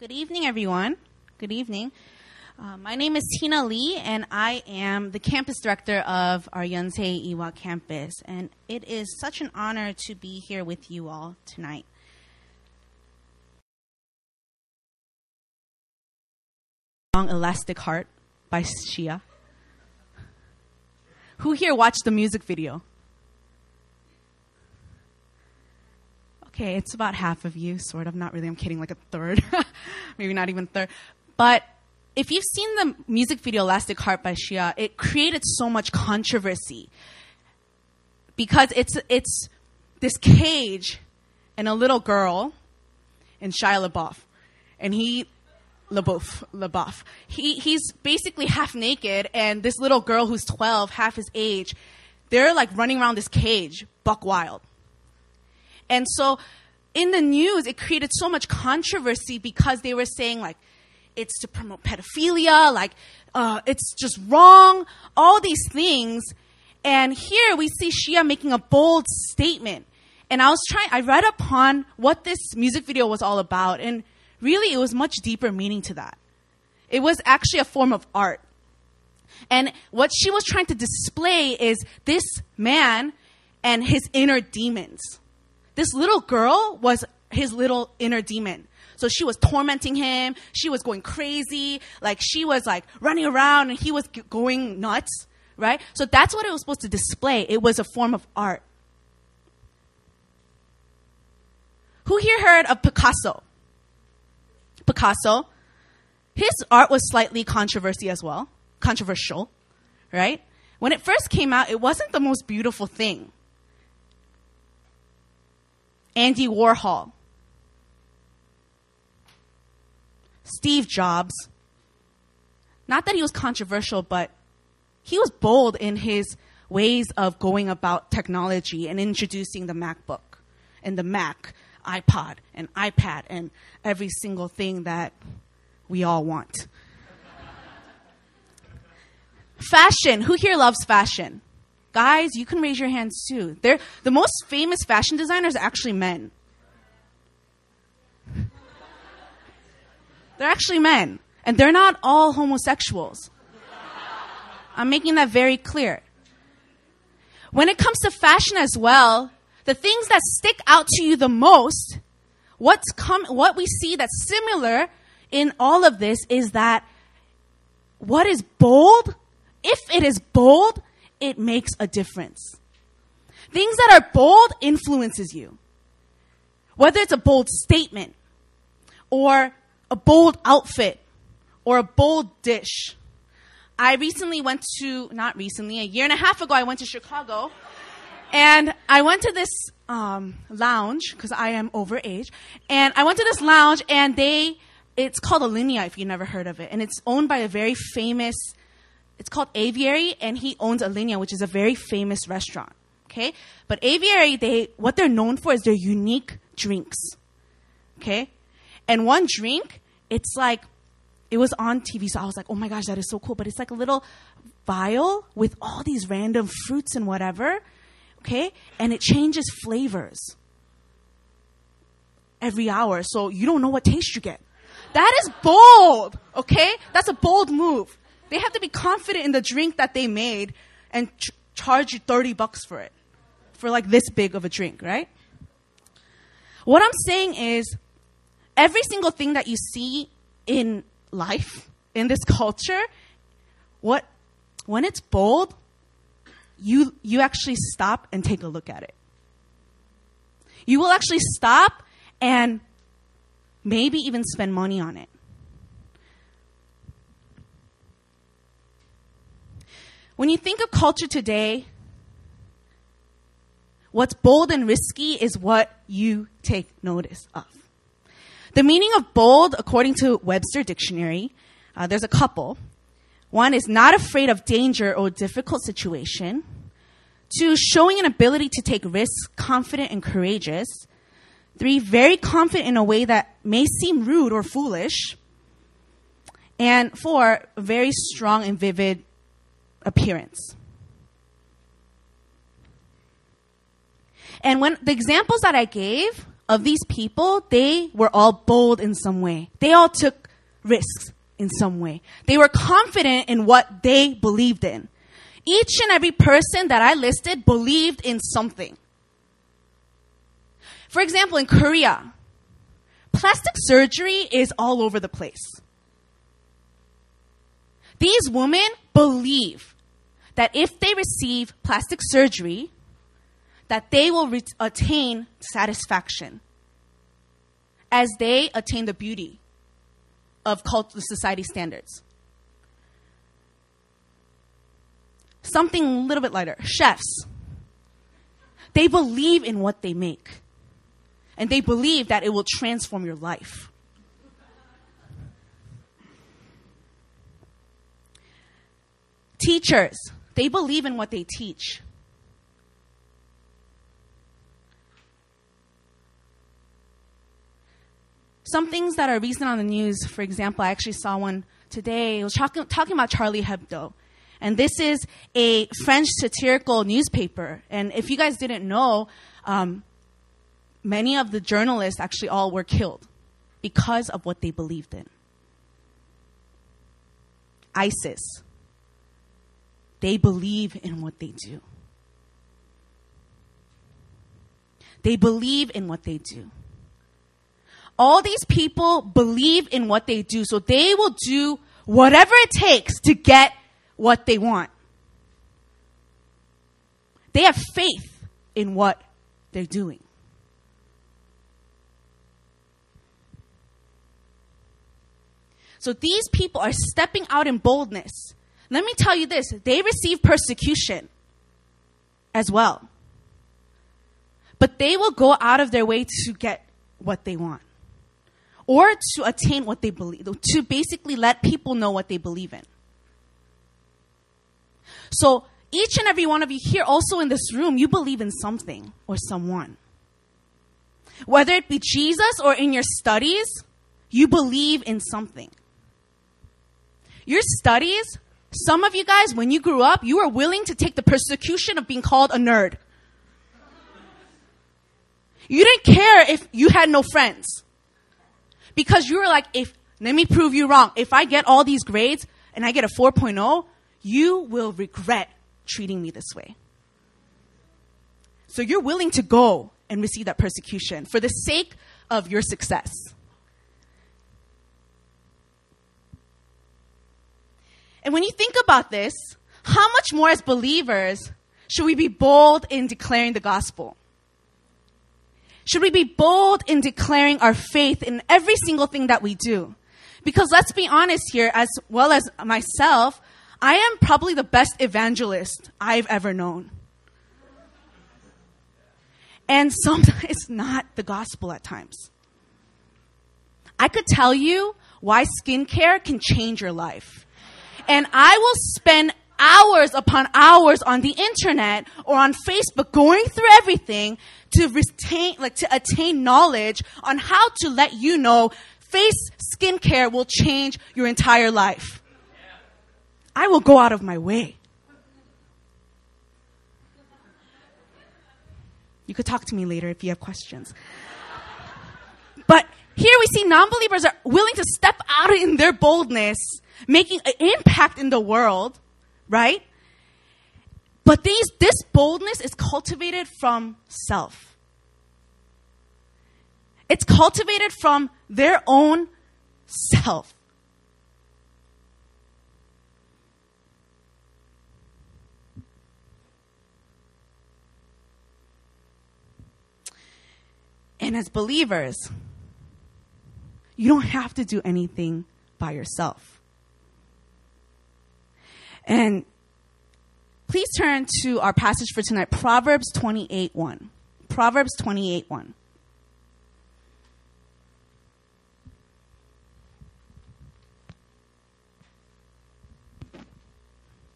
Good evening, everyone. Good evening. Uh, my name is Tina Lee, and I am the campus director of our Yonsei Ewha campus. And it is such an honor to be here with you all tonight. Song Elastic Heart by Sia. Who here watched the music video? Okay, it's about half of you, sort of. Not really. I'm kidding, like a third. Maybe not even third. But if you've seen the music video Elastic Heart by Sia, it created so much controversy because it's it's this cage and a little girl and Shia LaBeouf, and he LaBeouf LaBeouf. He he's basically half naked, and this little girl who's 12, half his age, they're like running around this cage, buck wild. And so in the news, it created so much controversy because they were saying like, it's to promote pedophilia, like, uh, it's just wrong, all these things. And here we see Sia making a bold statement. And I was trying, I read upon what this music video was all about, and really it was much deeper meaning to that. It was actually a form of art. And what she was trying to display is this man and his inner demons. This little girl was his little inner demon. So she was tormenting him. She was going crazy. Like she was like running around and he was g- going nuts, right? So that's what it was supposed to display. It was a form of art. Who here heard of Picasso? Picasso. His art was slightly controversy as well, controversial, right? When it first came out, it wasn't the most beautiful thing. Andy Warhol, Steve Jobs. Not that he was controversial, but he was bold in his ways of going about technology and introducing the MacBook and the Mac, iPod, and iPad, and every single thing that we all want. fashion. Who here loves fashion? Guys, you can raise your hands too. They're, the most famous fashion designers actually men. They're actually men. And they're not all homosexuals. I'm making that very clear. When it comes to fashion as well, the things that stick out to you the most, what's come, what we see that's similar in all of this is that what is bold, if it is bold, it makes a difference. Things that are bold influences you. Whether it's a bold statement or a bold outfit or a bold dish. I recently went to, not recently, a year and a half ago, I went to Chicago and I went to this um, lounge because I am overage. And I went to this lounge and they, it's called Alinea if you've never heard of it. And it's owned by a very famous it's called Aviary, and he owns Alinea, which is a very famous restaurant. Okay, but Aviary, they what they're known for is their unique drinks. Okay, and one drink, it's like it was on TV, so I was like, oh my gosh, that is so cool. But it's like a little vial with all these random fruits and whatever. Okay, and it changes flavors every hour, so you don't know what taste you get. That is bold. Okay, that's a bold move. They have to be confident in the drink that they made and ch- charge you 30 bucks for it. For like this big of a drink, right? What I'm saying is every single thing that you see in life, in this culture, what when it's bold, you you actually stop and take a look at it. You will actually stop and maybe even spend money on it. When you think of culture today, what's bold and risky is what you take notice of. The meaning of bold, according to Webster Dictionary, uh, there's a couple. One is not afraid of danger or difficult situation. Two, showing an ability to take risks, confident and courageous. Three, very confident in a way that may seem rude or foolish. And four, very strong and vivid appearance. And when the examples that I gave of these people, they were all bold in some way. They all took risks in some way. They were confident in what they believed in. Each and every person that I listed believed in something. For example, in Korea, plastic surgery is all over the place. These women believe that if they receive plastic surgery, that they will re- attain satisfaction as they attain the beauty of cult- society standards. Something a little bit lighter. Chefs. They believe in what they make. And they believe that it will transform your life. Teachers. They believe in what they teach. Some things that are recent on the news, for example, I actually saw one today. It was talking, talking about Charlie Hebdo. And this is a French satirical newspaper. And if you guys didn't know, um, many of the journalists actually all were killed because of what they believed in. ISIS. They believe in what they do. They believe in what they do all these people believe in what they do, so they will do whatever it takes to get what they want. They have faith in what they're doing. So these people are stepping out in boldness. Let me tell you this they receive persecution as well. But they will go out of their way to get what they want or to attain what they believe, to basically let people know what they believe in. So each and every one of you here, also in this room, you believe in something or someone. Whether it be Jesus or in your studies, you believe in something. Your studies, some of you guys, when you grew up, you were willing to take the persecution of being called a nerd. You didn't care if you had no friends. Because you were like, if, let me prove you wrong. If I get all these grades and I get a 4.0, you will regret treating me this way. So you're willing to go and receive that persecution for the sake of your success. And when you think about this, how much more as believers should we be bold in declaring the gospel? Should we be bold in declaring our faith in every single thing that we do? Because let's be honest here, as well as myself, I am probably the best evangelist I've ever known. And sometimes it's not the gospel at times. I could tell you why skincare can change your life. And I will spend hours upon hours on the internet or on Facebook going through everything to retain, like to attain knowledge on how to let you know face skincare will change your entire life. I will go out of my way. You could talk to me later if you have questions. But here we see non-believers are willing to step out in their boldness, making an impact in the world, right? But these, this boldness is cultivated from self. It's cultivated from their own self. And as believers, you don't have to do anything by yourself. And Please turn to our passage for tonight, Proverbs 28 1. Proverbs 28 1.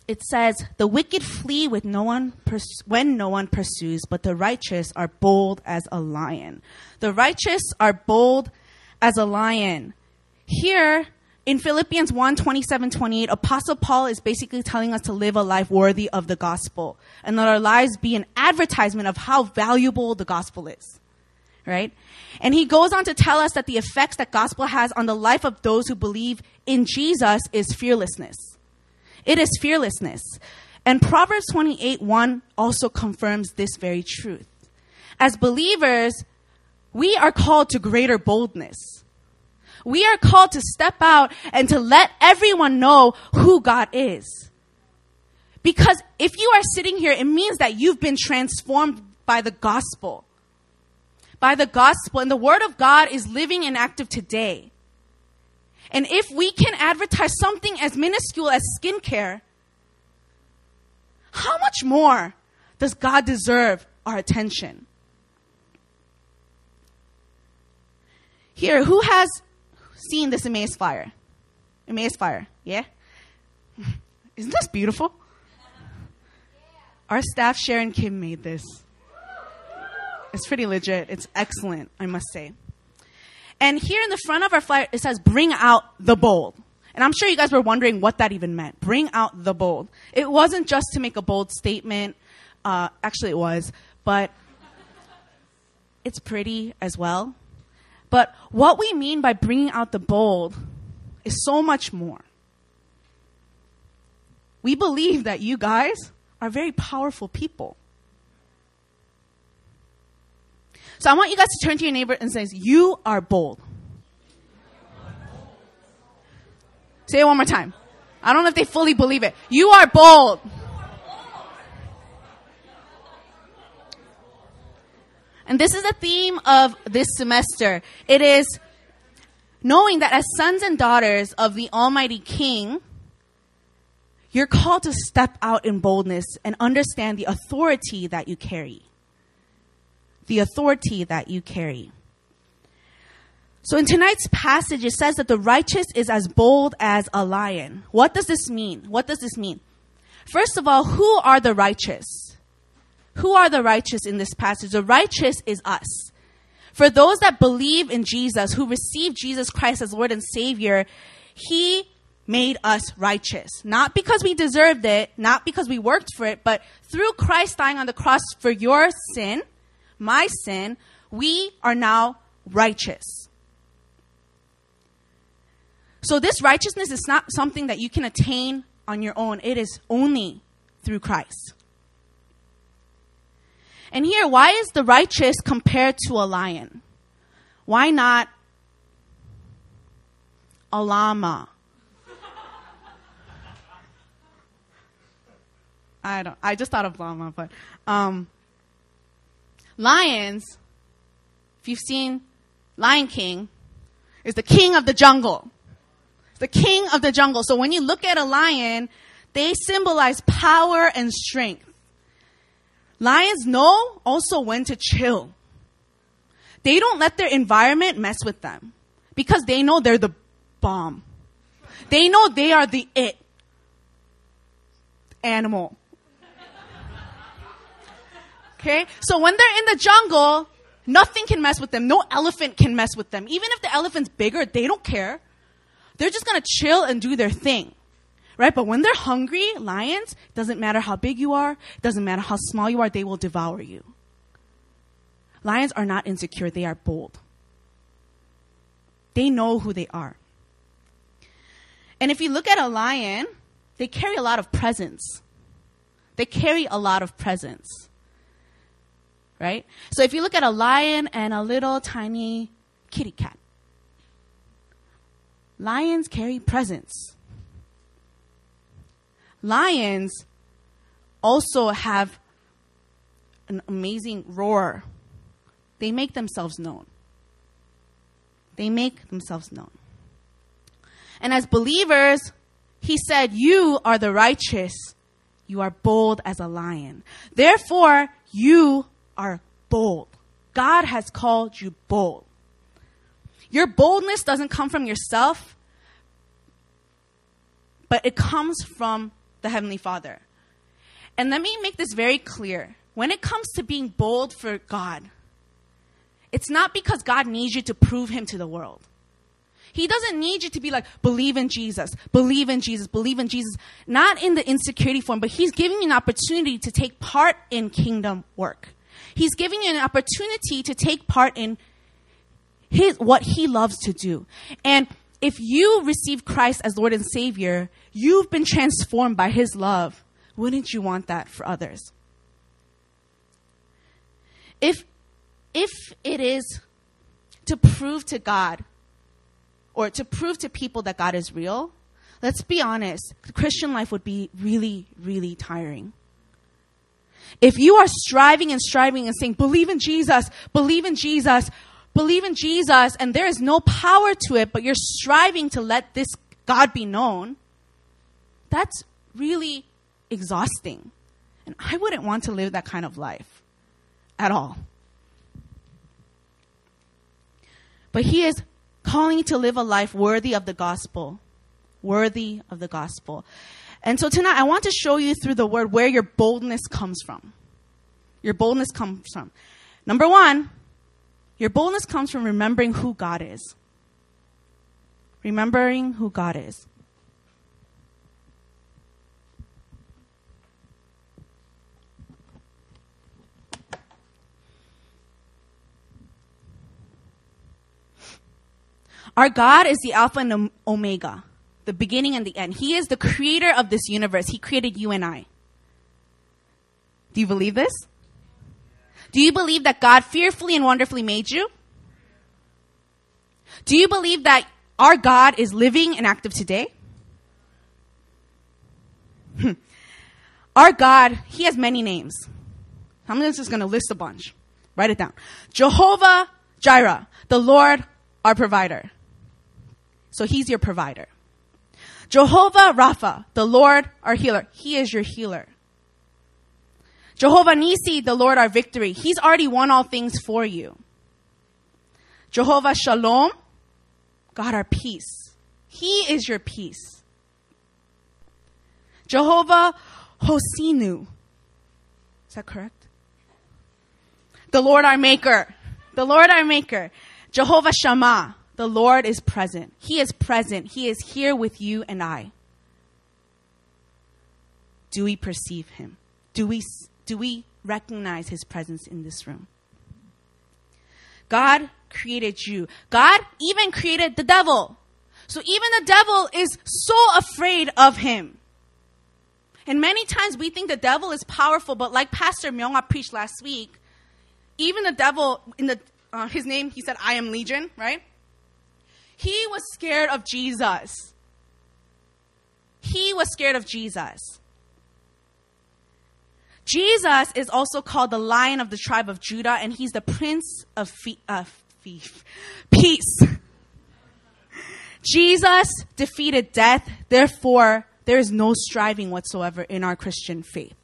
It says, "The wicked flee with no one pers- when no one pursues, but the righteous are bold as a lion." The righteous are bold as a lion. Here, in Philippians 1 27 28, Apostle Paul is basically telling us to live a life worthy of the gospel and let our lives be an advertisement of how valuable the gospel is. right? And he goes on to tell us that the effects that gospel has on the life of those who believe in Jesus is fearlessness. It is fearlessness. And Proverbs 28 1 also confirms this very truth. As believers, we are called to greater boldness. We are called to step out and to let everyone know who God is. Because if you are sitting here, it means that you've been transformed by the gospel. By the gospel. And the word of God is living and active today. And if we can advertise something as minuscule as skincare, how much more does God deserve our attention? Here, who has seen this Emmaus fire? Emmaus fire, yeah? Isn't this beautiful? Our staff, Sharon Kim, made this. It's pretty legit. It's excellent, I must say. And here in the front of our flyer, it says, bring out the bold. And I'm sure you guys were wondering what that even meant. Bring out the bold. It wasn't just to make a bold statement. Uh, actually, it was, but it's pretty as well. But what we mean by bringing out the bold is so much more. We believe that you guys are very powerful people. So I want you guys to turn to your neighbor and say, You are bold. Say it one more time. I don't know if they fully believe it. You are bold. And this is the theme of this semester. It is knowing that as sons and daughters of the Almighty King, you're called to step out in boldness and understand the authority that you carry. The authority that you carry. So in tonight's passage, it says that the righteous is as bold as a lion. What does this mean? What does this mean? First of all, who are the righteous? Who are the righteous in this passage? The righteous is us. For those that believe in Jesus, who receive Jesus Christ as Lord and Savior, He made us righteous. Not because we deserved it, not because we worked for it, but through Christ dying on the cross for your sin, my sin, we are now righteous. So this righteousness is not something that you can attain on your own. It is only through Christ. And here, why is the righteous compared to a lion? Why not a llama? I don't. I just thought of llama, but um, lions. If you've seen Lion King, is the king of the jungle. The king of the jungle. So when you look at a lion, they symbolize power and strength. Lions know also when to chill. They don't let their environment mess with them because they know they're the bomb. They know they are the it animal. Okay? So when they're in the jungle, nothing can mess with them. No elephant can mess with them. Even if the elephant's bigger, they don't care. They're just gonna chill and do their thing. Right? But when they're hungry, lions, doesn't matter how big you are, doesn't matter how small you are, they will devour you. Lions are not insecure, they are bold. They know who they are. And if you look at a lion, they carry a lot of presence. They carry a lot of presence. Right? So if you look at a lion and a little tiny kitty cat, lions carry presence lions also have an amazing roar. They make themselves known. They make themselves known. And as believers, he said, You are the righteous. You are bold as a lion. Therefore, you are bold. God has called you bold. Your boldness doesn't come from yourself, but it comes from the Heavenly Father. And let me make this very clear. When it comes to being bold for God, it's not because God needs you to prove Him to the world. He doesn't need you to be like, believe in Jesus, believe in Jesus, believe in Jesus. Not in the insecurity form, but He's giving you an opportunity to take part in kingdom work. He's giving you an opportunity to take part in his, what he loves to do. And if you receive Christ as Lord and Savior, you've been transformed by his love. Wouldn't you want that for others? If, if it is to prove to God or to prove to people that God is real, let's be honest, the Christian life would be really, really tiring. If you are striving and striving and saying, believe in Jesus, believe in Jesus, believe in Jesus, and there is no power to it, but you're striving to let this God be known, that's really exhausting. And I wouldn't want to live that kind of life at all. But He is calling you to live a life worthy of the gospel. Worthy of the gospel. And so tonight I want to show you through the word where your boldness comes from. Your boldness comes from. Number one, your boldness comes from remembering who God is. Remembering who God is. Our God is the Alpha and Omega the beginning and the end. He is the creator of this universe. He created you and I. Do you believe this? Do you believe that God fearfully and wonderfully made you? Do you believe that our God is living and active today? Hmm. our God, He has many names. I'm just going to list a bunch. Write it down. Jehovah Jireh, the Lord, our provider. So He's your provider. Jehovah Rapha, the Lord our healer. He is your healer. Jehovah Nisi, the Lord our victory. He's already won all things for you. Jehovah Shalom, God our peace. He is your peace. Jehovah Hosinu. Is that correct? The Lord our maker. The Lord our maker. Jehovah Shammah. The Lord is present. He is present. He is here with you and I. Do we perceive him? Do we, do we recognize his presence in this room? God created you. God even created the devil. So even the devil is so afraid of him. And many times we think the devil is powerful, but like Pastor Myunga preached last week, even the devil in the uh, his name, he said, "I am Legion," right? He was scared of Jesus. He was scared of Jesus. Jesus is also called the lion of the tribe of Judah, and he's the prince of uh, peace. Jesus defeated death, therefore, there is no striving whatsoever in our Christian faith.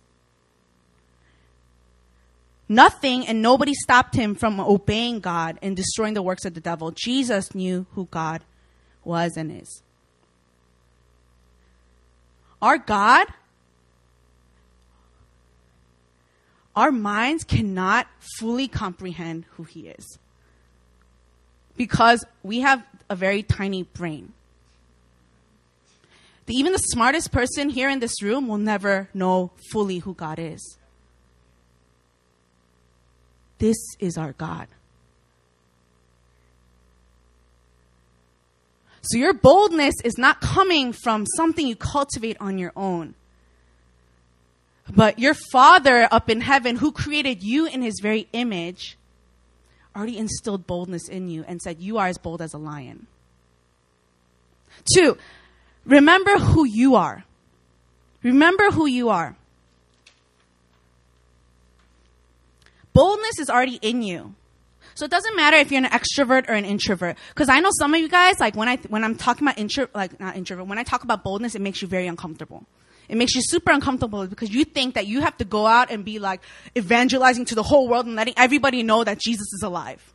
Nothing and nobody stopped him from obeying God and destroying the works of the devil. Jesus knew who God was and is. Our God, our minds cannot fully comprehend who He is because we have a very tiny brain. Even the smartest person here in this room will never know fully who God is. This is our God. So your boldness is not coming from something you cultivate on your own. But your Father up in heaven, who created you in his very image, already instilled boldness in you and said, You are as bold as a lion. Two, remember who you are. Remember who you are. Boldness is already in you. So it doesn't matter if you're an extrovert or an introvert. Because I know some of you guys, like when I when I'm talking about intro, like not introvert, when I talk about boldness, it makes you very uncomfortable. It makes you super uncomfortable because you think that you have to go out and be like evangelizing to the whole world and letting everybody know that Jesus is alive.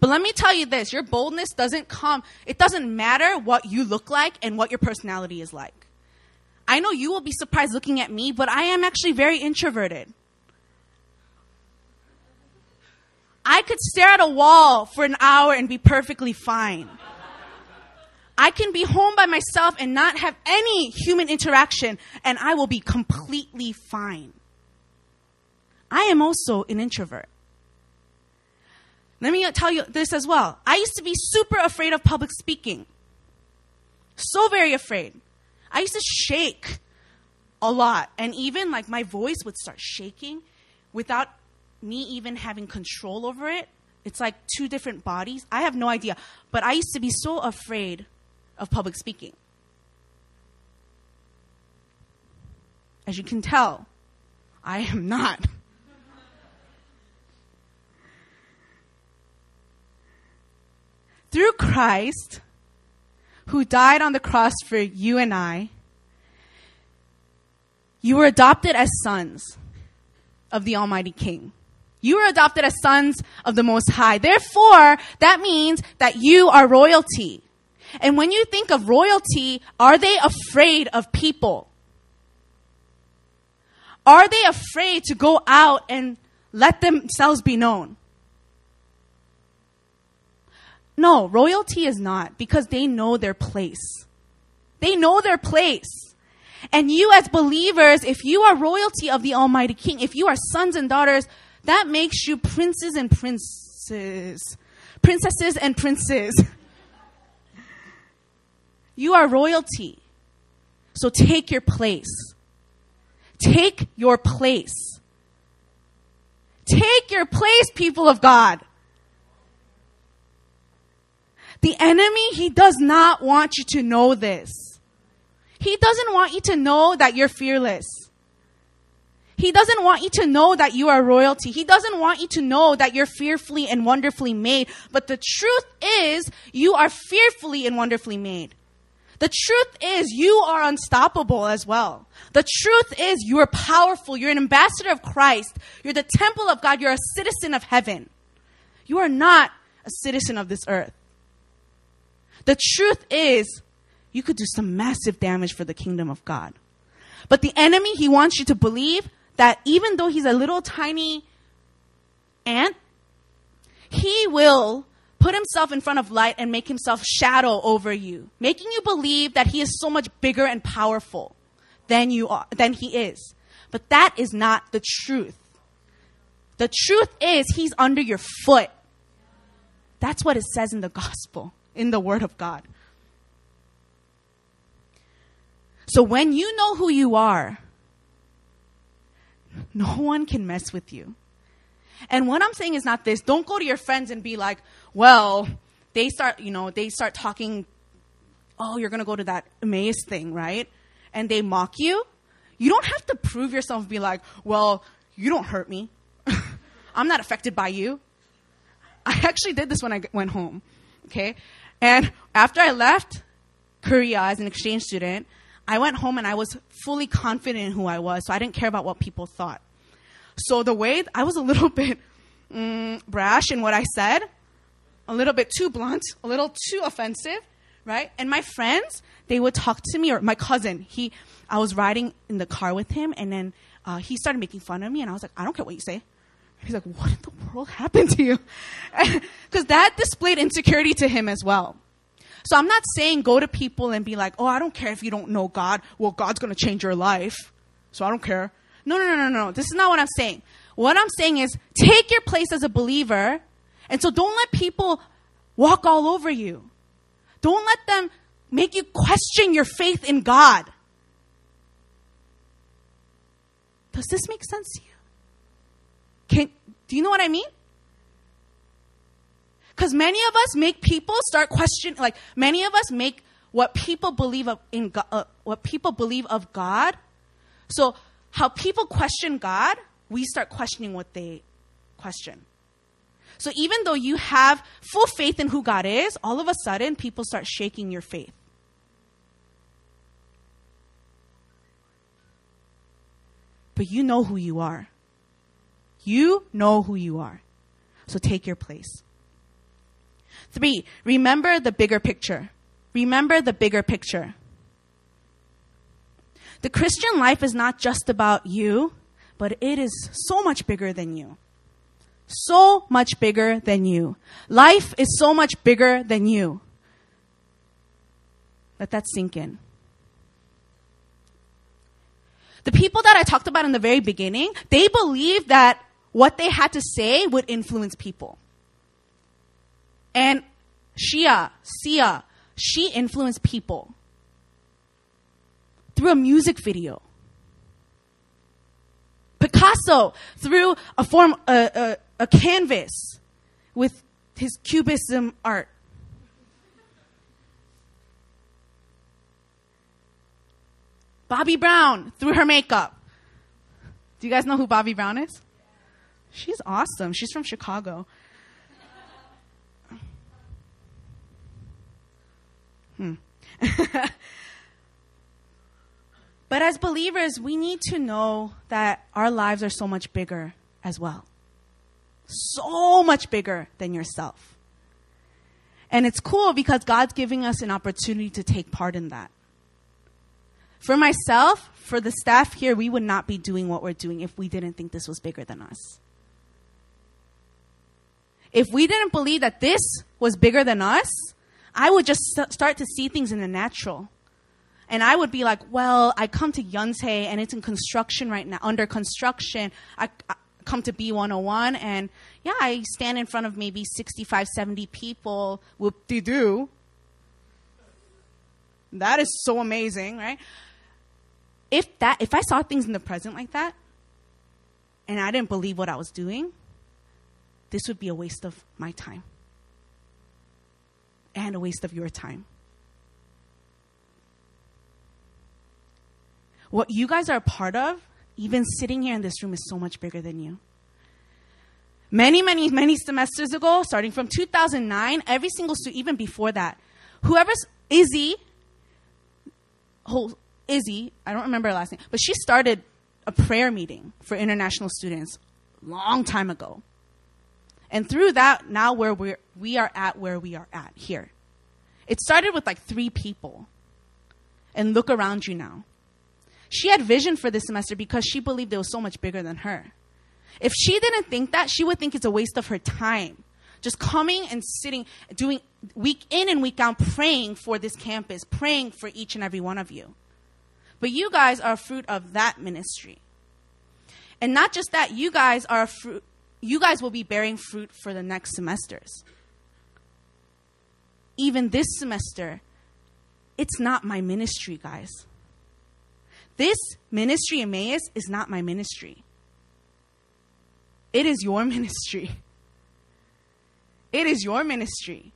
But let me tell you this: your boldness doesn't come. It doesn't matter what you look like and what your personality is like. I know you will be surprised looking at me, but I am actually very introverted. I could stare at a wall for an hour and be perfectly fine. I can be home by myself and not have any human interaction, and I will be completely fine. I am also an introvert. Let me tell you this as well. I used to be super afraid of public speaking. So very afraid. I used to shake a lot. And even like my voice would start shaking without me even having control over it. It's like two different bodies. I have no idea. But I used to be so afraid of public speaking. As you can tell, I am not. Through Christ, who died on the cross for you and I, you were adopted as sons of the Almighty King. You were adopted as sons of the Most High. Therefore, that means that you are royalty. And when you think of royalty, are they afraid of people? Are they afraid to go out and let themselves be known? No, royalty is not because they know their place. They know their place. And you as believers, if you are royalty of the Almighty King, if you are sons and daughters, that makes you princes and princes. Princesses and princes. You are royalty. So take your place. Take your place. Take your place, people of God. The enemy, he does not want you to know this. He doesn't want you to know that you're fearless. He doesn't want you to know that you are royalty. He doesn't want you to know that you're fearfully and wonderfully made. But the truth is, you are fearfully and wonderfully made. The truth is, you are unstoppable as well. The truth is, you are powerful. You're an ambassador of Christ. You're the temple of God. You're a citizen of heaven. You are not a citizen of this earth. The truth is, you could do some massive damage for the kingdom of God. But the enemy, he wants you to believe that even though he's a little tiny ant, he will put himself in front of light and make himself shadow over you, making you believe that he is so much bigger and powerful than you are, than he is. But that is not the truth. The truth is he's under your foot. That's what it says in the gospel, in the word of God. So when you know who you are, no one can mess with you. And what I'm saying is not this. Don't go to your friends and be like, well, they start, you know, they start talking, oh, you're going to go to that Emmaus thing, right? And they mock you. You don't have to prove yourself, be like, well, you don't hurt me. I'm not affected by you. I actually did this when I went home. Okay. And after I left Korea as an exchange student, I went home and I was fully confident in who I was, so I didn't care about what people thought. So the way I was a little bit mm, brash in what I said, a little bit too blunt, a little too offensive, right? And my friends, they would talk to me, or my cousin, he, I was riding in the car with him, and then uh, he started making fun of me, and I was like, I don't care what you say. He's like, what in the world happened to you? Because that displayed insecurity to him as well. So I'm not saying go to people and be like, oh, I don't care if you don't know God. Well, God's going to change your life. So I don't care. No, no, no, no, no. This is not what I'm saying. What I'm saying is take your place as a believer. And so don't let people walk all over you. Don't let them make you question your faith in God. Does this make sense to you? Can, do you know what I mean? Because many of us make people start questioning, like many of us make what people believe of in God, uh, what people believe of God. So how people question God, we start questioning what they question. So even though you have full faith in who God is, all of a sudden people start shaking your faith. But you know who you are. You know who you are. So take your place. Three, remember the bigger picture. Remember the bigger picture. The Christian life is not just about you, but it is so much bigger than you. So much bigger than you. Life is so much bigger than you. Let that sink in. The people that I talked about in the very beginning, they believed that what they had to say would influence people. And Shia, Sia, she influenced people through a music video. Picasso through a form, a, a, a canvas with his cubism art. Bobbi Brown through her makeup. Do you guys know who Bobbi Brown is? She's awesome. She's from Chicago. Hmm. but as believers, we need to know that our lives are so much bigger as well. So much bigger than yourself. And it's cool because God's giving us an opportunity to take part in that. For myself, for the staff here, we would not be doing what we're doing if we didn't think this was bigger than us. If we didn't believe that this was bigger than us, I would just start to see things in the natural. And I would be like, well, I come to Yonsei and it's in construction right now, under construction. I, I come to B101 and yeah, I stand in front of maybe 65, 70 people, whoop de doo. That is so amazing, right? if that if I saw things in the present like that and I didn't believe what I was doing, this would be a waste of my time. And a waste of your time. What you guys are a part of, even sitting here in this room, is so much bigger than you. Many, many, many semesters ago, starting from 2009, every single student, even before that, whoever's Izzy, whole Izzy, I don't remember her last name, but she started a prayer meeting for international students long time ago. And through that, now where we're, we are at where we are at here. It started with like three people. And look around you now. She had vision for this semester because she believed it was so much bigger than her. If she didn't think that, she would think it's a waste of her time. Just coming and sitting, doing week in and week out, praying for this campus, praying for each and every one of you. But you guys are a fruit of that ministry. And not just that, you guys are a fruit, you guys will be bearing fruit for the next semesters. Even this semester, it's not my ministry, guys. This ministry, Emmaus, is not my ministry. It is your ministry. It is your ministry.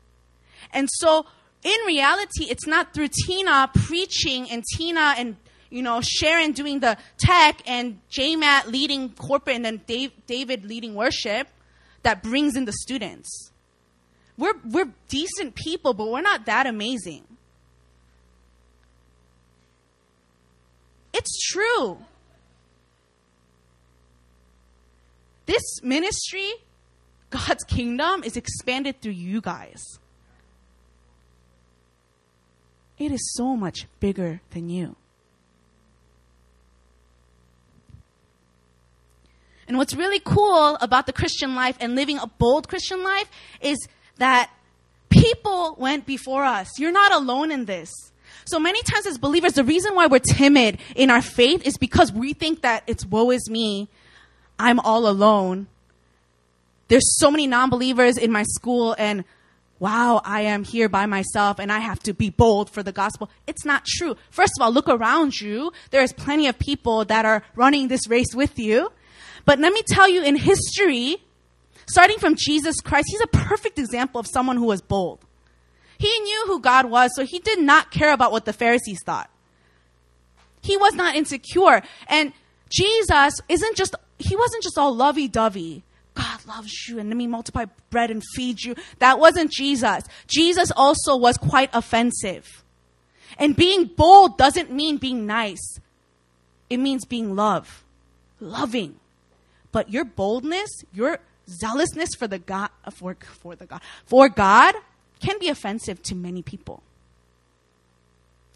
And so, in reality, it's not through Tina preaching and Tina and you know, Sharon doing the tech and JMAT leading corporate and then Dave, David leading worship that brings in the students. We're, we're decent people, but we're not that amazing. It's true. This ministry, God's kingdom, is expanded through you guys. It is so much bigger than you. And what's really cool about the Christian life and living a bold Christian life is that people went before us. You're not alone in this. So many times as believers, the reason why we're timid in our faith is because we think that it's woe is me. I'm all alone. There's so many non-believers in my school and wow, I am here by myself and I have to be bold for the gospel. It's not true. First of all, look around you. There's plenty of people that are running this race with you. But let me tell you, in history, starting from Jesus Christ, he's a perfect example of someone who was bold. He knew who God was, so he did not care about what the Pharisees thought. He was not insecure. And Jesus isn't just, he wasn't just all lovey dovey. God loves you and let me multiply bread and feed you. That wasn't Jesus. Jesus also was quite offensive. And being bold doesn't mean being nice. It means being love, loving. But your boldness, your zealousness for the God for, for the God for God can be offensive to many people.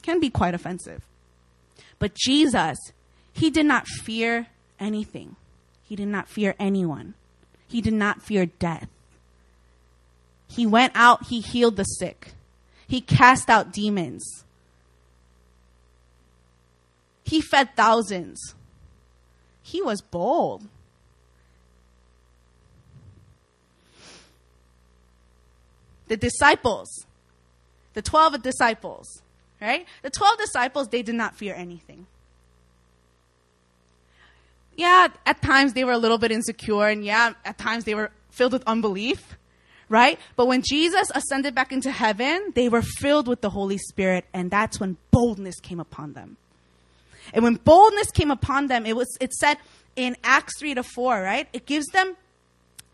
Can be quite offensive. But Jesus, he did not fear anything. He did not fear anyone. He did not fear death. He went out, he healed the sick. He cast out demons. He fed thousands. He was bold. The disciples, the 12 disciples, right? The 12 disciples, they did not fear anything. Yeah, at times they were a little bit insecure, and yeah, at times they were filled with unbelief, right? But when Jesus ascended back into heaven, they were filled with the Holy Spirit, and that's when boldness came upon them. And when boldness came upon them, it was it said in Acts 3 to 4, right? It gives them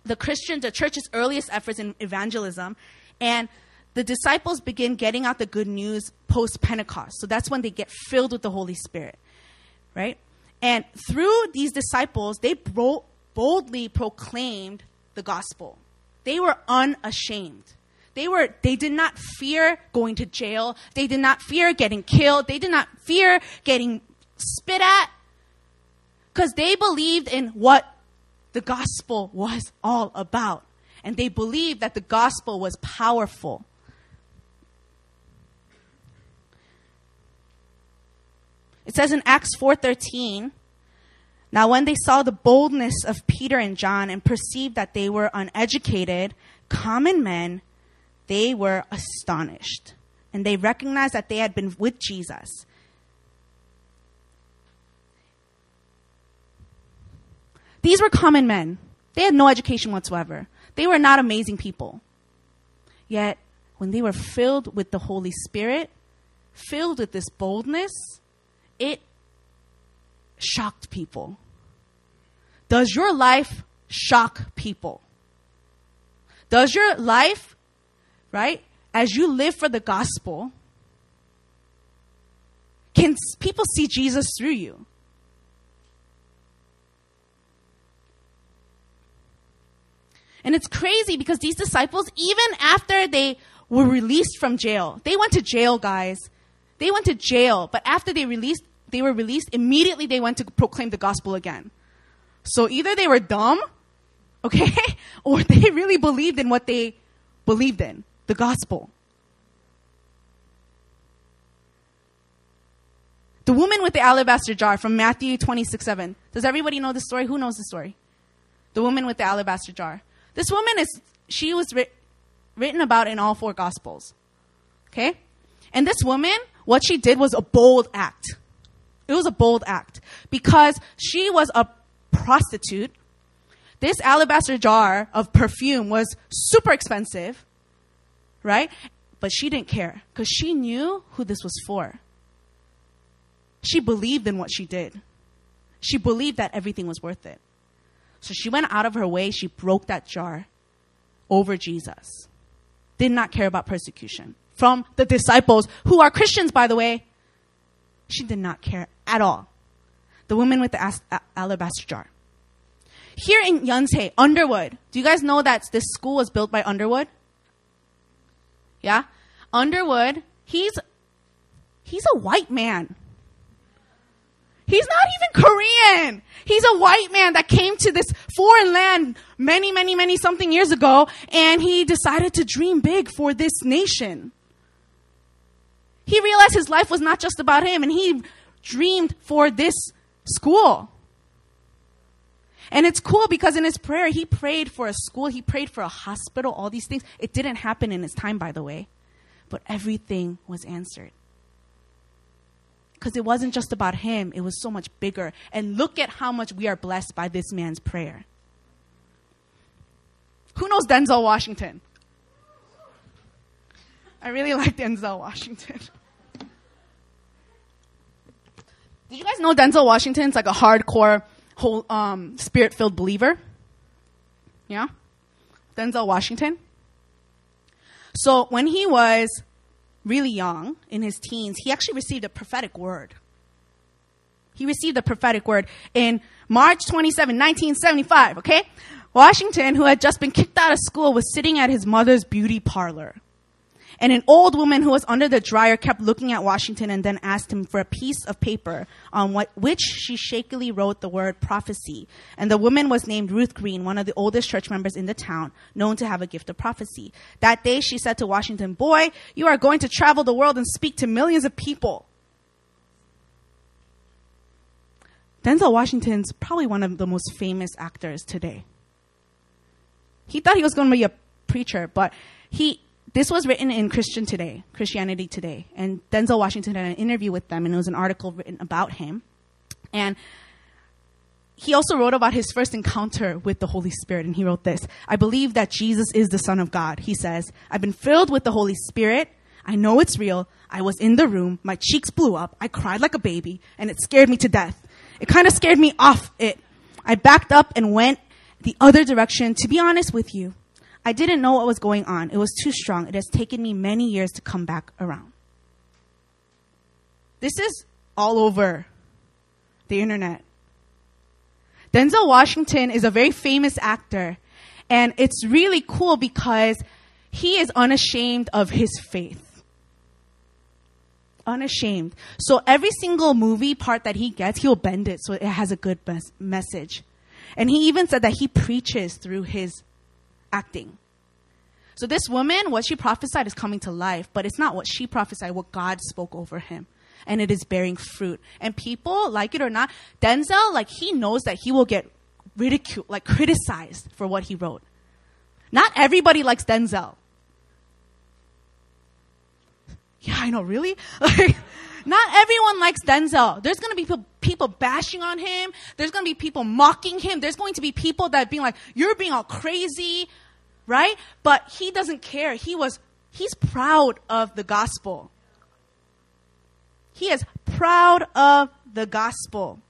the Christian, the church's earliest efforts in evangelism, and the disciples begin getting out the good news post Pentecost. So that's when they get filled with the Holy Spirit, right? And through these disciples, they bro- boldly proclaimed the gospel. They were unashamed. They were they did not fear going to jail. They did not fear getting killed. They did not fear getting spit at because they believed in what the gospel was all about. And they believed that the gospel was powerful. It says in Acts 4:13, now when they saw the boldness of Peter and John and perceived that they were uneducated, common men, they were astonished. And they recognized that they had been with Jesus. These were common men. They had no education whatsoever. They were not amazing people. Yet, when they were filled with the Holy Spirit, filled with this boldness, it shocked people. Does your life shock people? Does your life, right, as you live for the gospel, can people see Jesus through you? And it's crazy because these disciples, even after they were released from jail, they went to jail, guys. They went to jail, but after they released, they were released, immediately they went to proclaim the gospel again. So either they were dumb, okay, or they really believed in what they believed in, the gospel. The woman with the alabaster jar from Matthew 26 7. Does everybody know the story? Who knows the story? The woman with the alabaster jar. This woman is, she was ri- written about in all four gospels. Okay? And this woman, what she did was a bold act. It was a bold act because she was a prostitute. This alabaster jar of perfume was super expensive, right? But she didn't care because she knew who this was for. She believed in what she did. She believed that everything was worth it. So she went out of her way, she broke that jar over Jesus. Did not care about persecution from the disciples, who are Christians, by the way. She did not care at all. The woman with the as- alabaster jar. Here in Yonsei, Underwood. Do you guys know that this school was built by Underwood? Yeah? Underwood, he's he's a white man. He's not even Korean. He's a white man that came to this foreign land many, many, many something years ago, and he decided to dream big for this nation. He realized his life was not just about him, and he dreamed for this school. And it's cool because in his prayer, he prayed for a school, he prayed for a hospital, all these things. It didn't happen in his time, by the way, but everything was answered because it wasn't just about him, it was so much bigger. And look at how much we are blessed by this man's prayer. Who knows Denzel Washington? I really like Denzel Washington. Did you guys know Denzel Washington's like a hardcore, whole um, spirit-filled believer? Yeah, Denzel Washington. So when he was really young, in his teens, he actually received a prophetic word. He received a prophetic word in March 27, 1975, okay? Washington, who had just been kicked out of school, was sitting at his mother's beauty parlor. And an old woman who was under the dryer kept looking at Washington and then asked him for a piece of paper on what, which she shakily wrote the word prophecy. And the woman was named Ruth Green, one of the oldest church members in the town, known to have a gift of prophecy. That day she said to Washington, boy, you are going to travel the world and speak to millions of people. Denzel Washington's probably one of the most famous actors today. He thought he was going to be a preacher, but he this was written in Christian Today, Christianity Today, and Denzel Washington had an interview with them, and it was an article written about him. And he also wrote about his first encounter with the Holy Spirit, and he wrote this I believe that Jesus is the Son of God. He says, I've been filled with the Holy Spirit. I know it's real. I was in the room. My cheeks blew up. I cried like a baby, and it scared me to death. It kind of scared me off it. I backed up and went the other direction. To be honest with you, I didn't know what was going on. It was too strong. It has taken me many years to come back around. This is all over the internet. Denzel Washington is a very famous actor, and it's really cool because he is unashamed of his faith. Unashamed. So every single movie part that he gets, he'll bend it so it has a good mes- message. And he even said that he preaches through his acting. So this woman, what she prophesied is coming to life, but it's not what she prophesied, what God spoke over him and it is bearing fruit. And people, like it or not, Denzel, like he knows that he will get ridiculed, like criticized for what he wrote. Not everybody likes Denzel. Yeah, I know, really? Like, not everyone likes Denzel. There's gonna be people, bashing on him. There's gonna be people mocking him. There's going to be people that being like, you're being all crazy, right? But he doesn't care. He was, he's proud of the gospel. He is proud of the gospel.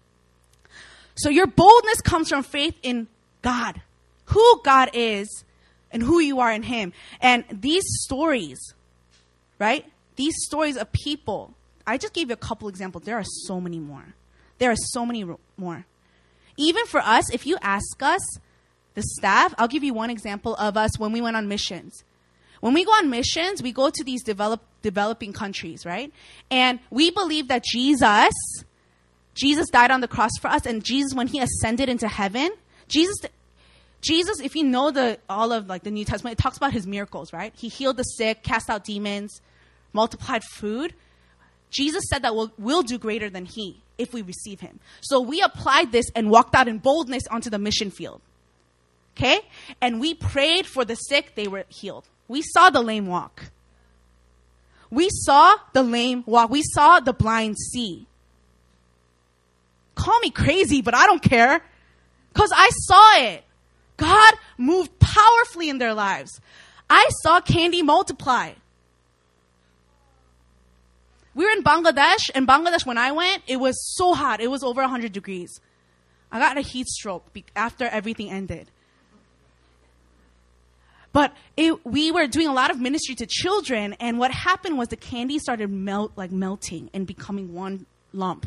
So your boldness comes from faith in God, who God is, and who you are in Him. And these stories, right? These stories of people, I just gave you a couple examples. There are so many more. There are so many more. Even for us, if you ask us, the staff, I'll give you one example of us when we went on missions. When we go on missions, we go to these develop, developing countries, right? And we believe that Jesus, Jesus died on the cross for us, and Jesus, when he ascended into heaven, Jesus, Jesus, if you know the all of like the New Testament, it talks about his miracles, right? He healed the sick, cast out demons, multiplied food. Jesus said that we'll, we'll do greater than he if we receive him. So we applied this and walked out in boldness onto the mission field. Okay? And we prayed for the sick, they were healed. We saw the lame walk. We saw the lame walk. We saw the blind see. Call me crazy, but I don't care. Because I saw it. God moved powerfully in their lives. I saw candy multiply. We were in Bangladesh, and Bangladesh, when I went, it was so hot. It was over 100 degrees. I got a heat stroke after everything ended. But it, we were doing a lot of ministry to children, and what happened was the candy started melt like melting and becoming one lump.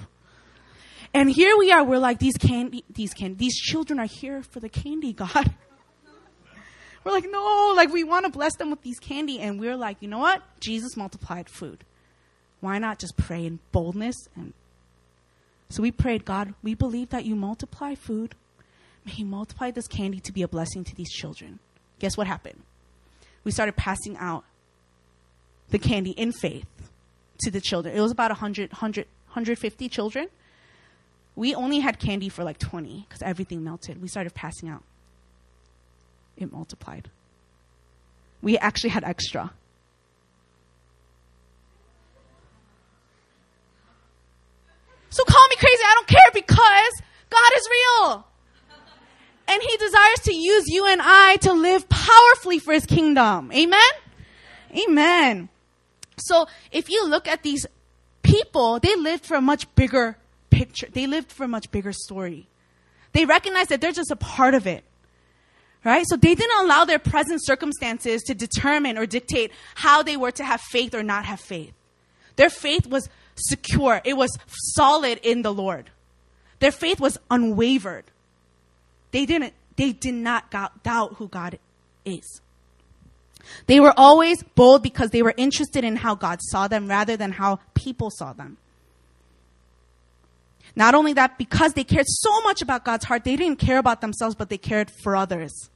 And here we are. We're like these candy, these candy, these children are here for the candy, God. We're like, no, like we want to bless them with these candy, and we're like, you know what? Jesus multiplied food. Why not just pray in boldness? And so we prayed, God, we believe that you multiply food. May you multiply this candy to be a blessing to these children guess what happened? We started passing out the candy in faith to the children. It was about 100, 100 150 children. We only had candy for like 20 because everything melted. We started passing out. It multiplied. We actually had extra. So call me crazy, I don't care because God is real. And he desires to use you and I to live powerfully for his kingdom. Amen? Amen. So if you look at these people, they lived for a much bigger picture. They lived for a much bigger story. They recognized that they're just a part of it. Right? So they didn't allow their present circumstances to determine or dictate how they were to have faith or not have faith. Their faith was secure. It was solid in the Lord. Their faith was unwavered. They didn't, they did not doubt who God is. They were always bold because they were interested in how God saw them rather than how people saw them. Not only that, because they cared so much about God's heart, they didn't care about themselves, but they cared for others.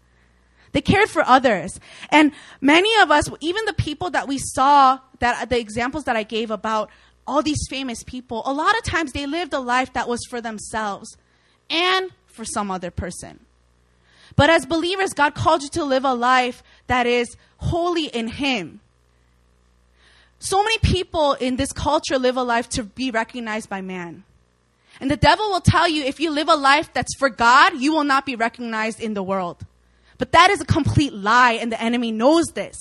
They cared for others. And many of us, even the people that we saw, that the examples that I gave about all these famous people, a lot of times they lived a life that was for themselves and for some other person. But as believers, God called you to live a life that is holy in Him. So many people in this culture live a life to be recognized by man. And the devil will tell you if you live a life that's for God, you will not be recognized in the world. But that is a complete lie and the enemy knows this.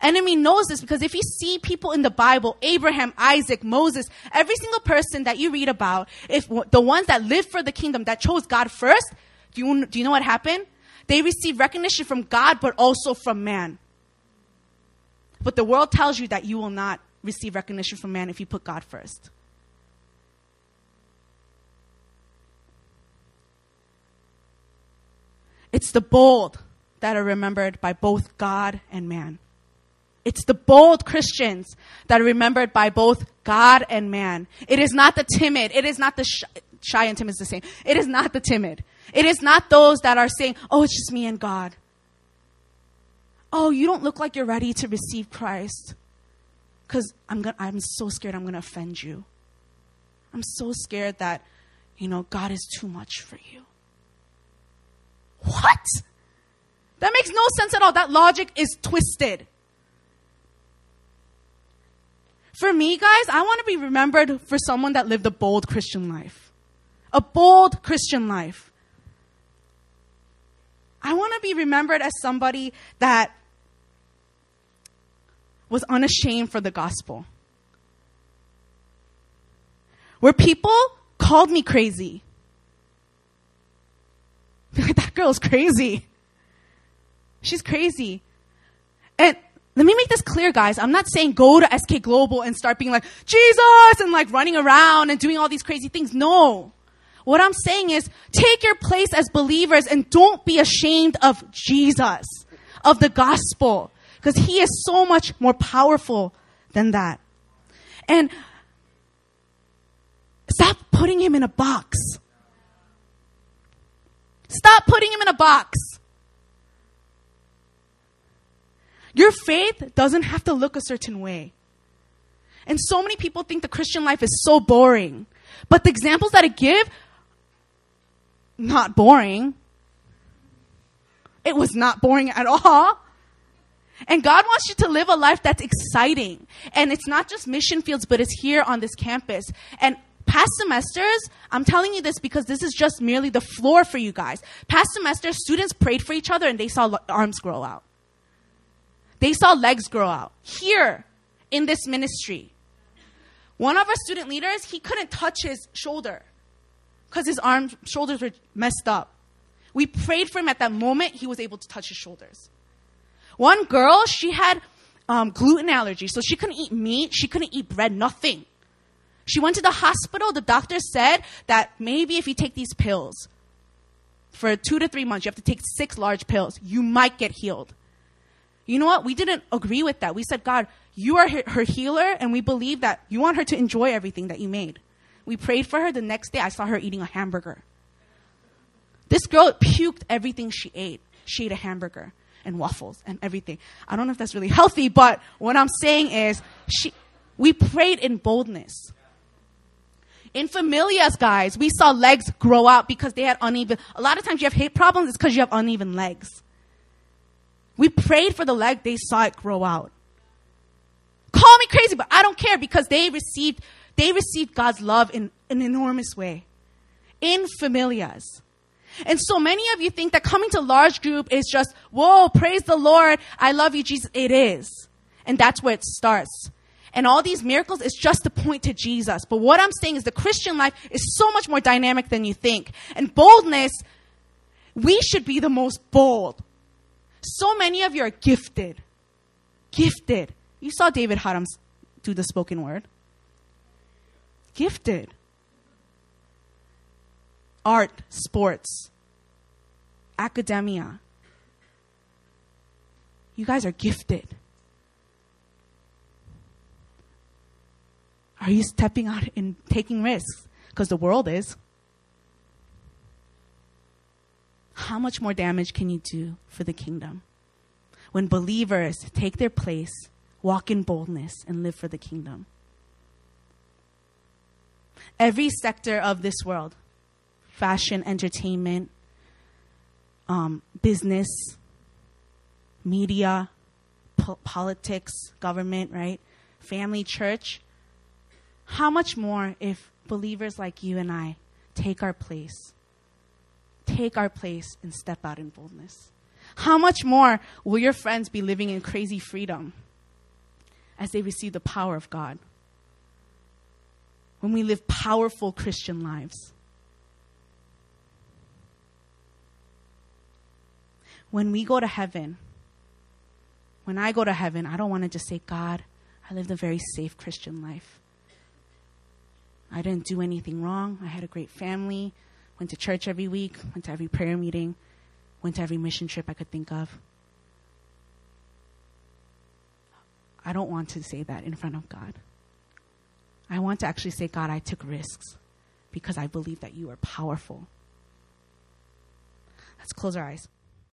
Enemy knows this because if you see people in the Bible, Abraham, Isaac, Moses, every single person that you read about, if the ones that lived for the kingdom, that chose God first, do you, do you know what happened? They received recognition from God, but also from man. But the world tells you that you will not receive recognition from man if you put God first. It's the bold that are remembered by both God and man. It's the bold Christians that are remembered by both God and man. It is not the timid. It is not the shy, shy and timid is the same. It is not the timid. It is not those that are saying, oh, it's just me and God. Oh, you don't look like you're ready to receive Christ. Because I'm, I'm so scared I'm going to offend you. I'm so scared that, you know, God is too much for you. What? That makes no sense at all. That logic is twisted. For me, guys, I want to be remembered for someone that lived a bold Christian life. A bold Christian life. I want to be remembered as somebody that was unashamed for the gospel. Where people called me crazy. that girl's crazy. She's crazy. And let me make this clear, guys. I'm not saying go to SK Global and start being like, Jesus, and like running around and doing all these crazy things. No. What I'm saying is take your place as believers and don't be ashamed of Jesus, of the gospel, because he is so much more powerful than that. And stop putting him in a box. Stop putting him in a box. Your faith doesn't have to look a certain way. And so many people think the Christian life is so boring. But the examples that I give, not boring. It was not boring at all. And God wants you to live a life that's exciting. And it's not just mission fields, but it's here on this campus. And past semesters, I'm telling you this because this is just merely the floor for you guys. Past semesters, students prayed for each other and they saw arms grow out. They saw legs grow out. Here, in this ministry. One of our student leaders, he couldn't touch his shoulder because his arms, shoulders were messed up. We prayed for him at that moment, he was able to touch his shoulders. One girl, she had um, gluten allergy, so she couldn't eat meat, she couldn't eat bread, nothing. She went to the hospital. The doctor said that maybe if you take these pills for two to three months, you have to take six large pills, you might get healed. You know what? We didn't agree with that. We said, God, you are her healer, and we believe that you want her to enjoy everything that you made. We prayed for her. The next day, I saw her eating a hamburger. This girl puked everything she ate. She ate a hamburger and waffles and everything. I don't know if that's really healthy, but what I'm saying is, she, we prayed in boldness. In familias, guys, we saw legs grow out because they had uneven. A lot of times you have hip problems, it's because you have uneven legs. We prayed for the leg, they saw it grow out. Call me crazy, but I don't care because they received, they received God's love in an enormous way. In familias. And so many of you think that coming to large group is just, whoa, praise the Lord, I love you, Jesus. It is. And that's where it starts. And all these miracles is just to point to Jesus. But what I'm saying is the Christian life is so much more dynamic than you think. And boldness, we should be the most bold. So many of you are gifted. Gifted. You saw David Haram do the spoken word. Gifted. Art, sports, academia. You guys are gifted. Are you stepping out and taking risks? Because the world is. How much more damage can you do for the kingdom? When believers take their place, walk in boldness, and live for the kingdom. Every sector of this world fashion, entertainment, um, business, media, po- politics, government, right? family, church, how much more if believers like you and I take our place? Take our place and step out in boldness. How much more will your friends be living in crazy freedom as they receive the power of God? When we live powerful Christian lives. When we go to heaven, when I go to heaven, I don't want to just say, God, I lived a very safe Christian life. I didn't do anything wrong. I had a great family, went to church every week, went to every prayer meeting, went to every mission trip I could think of. I don't want to say that in front of God. I want to actually say, God, I took risks because I believe that you are powerful. Let's close our eyes.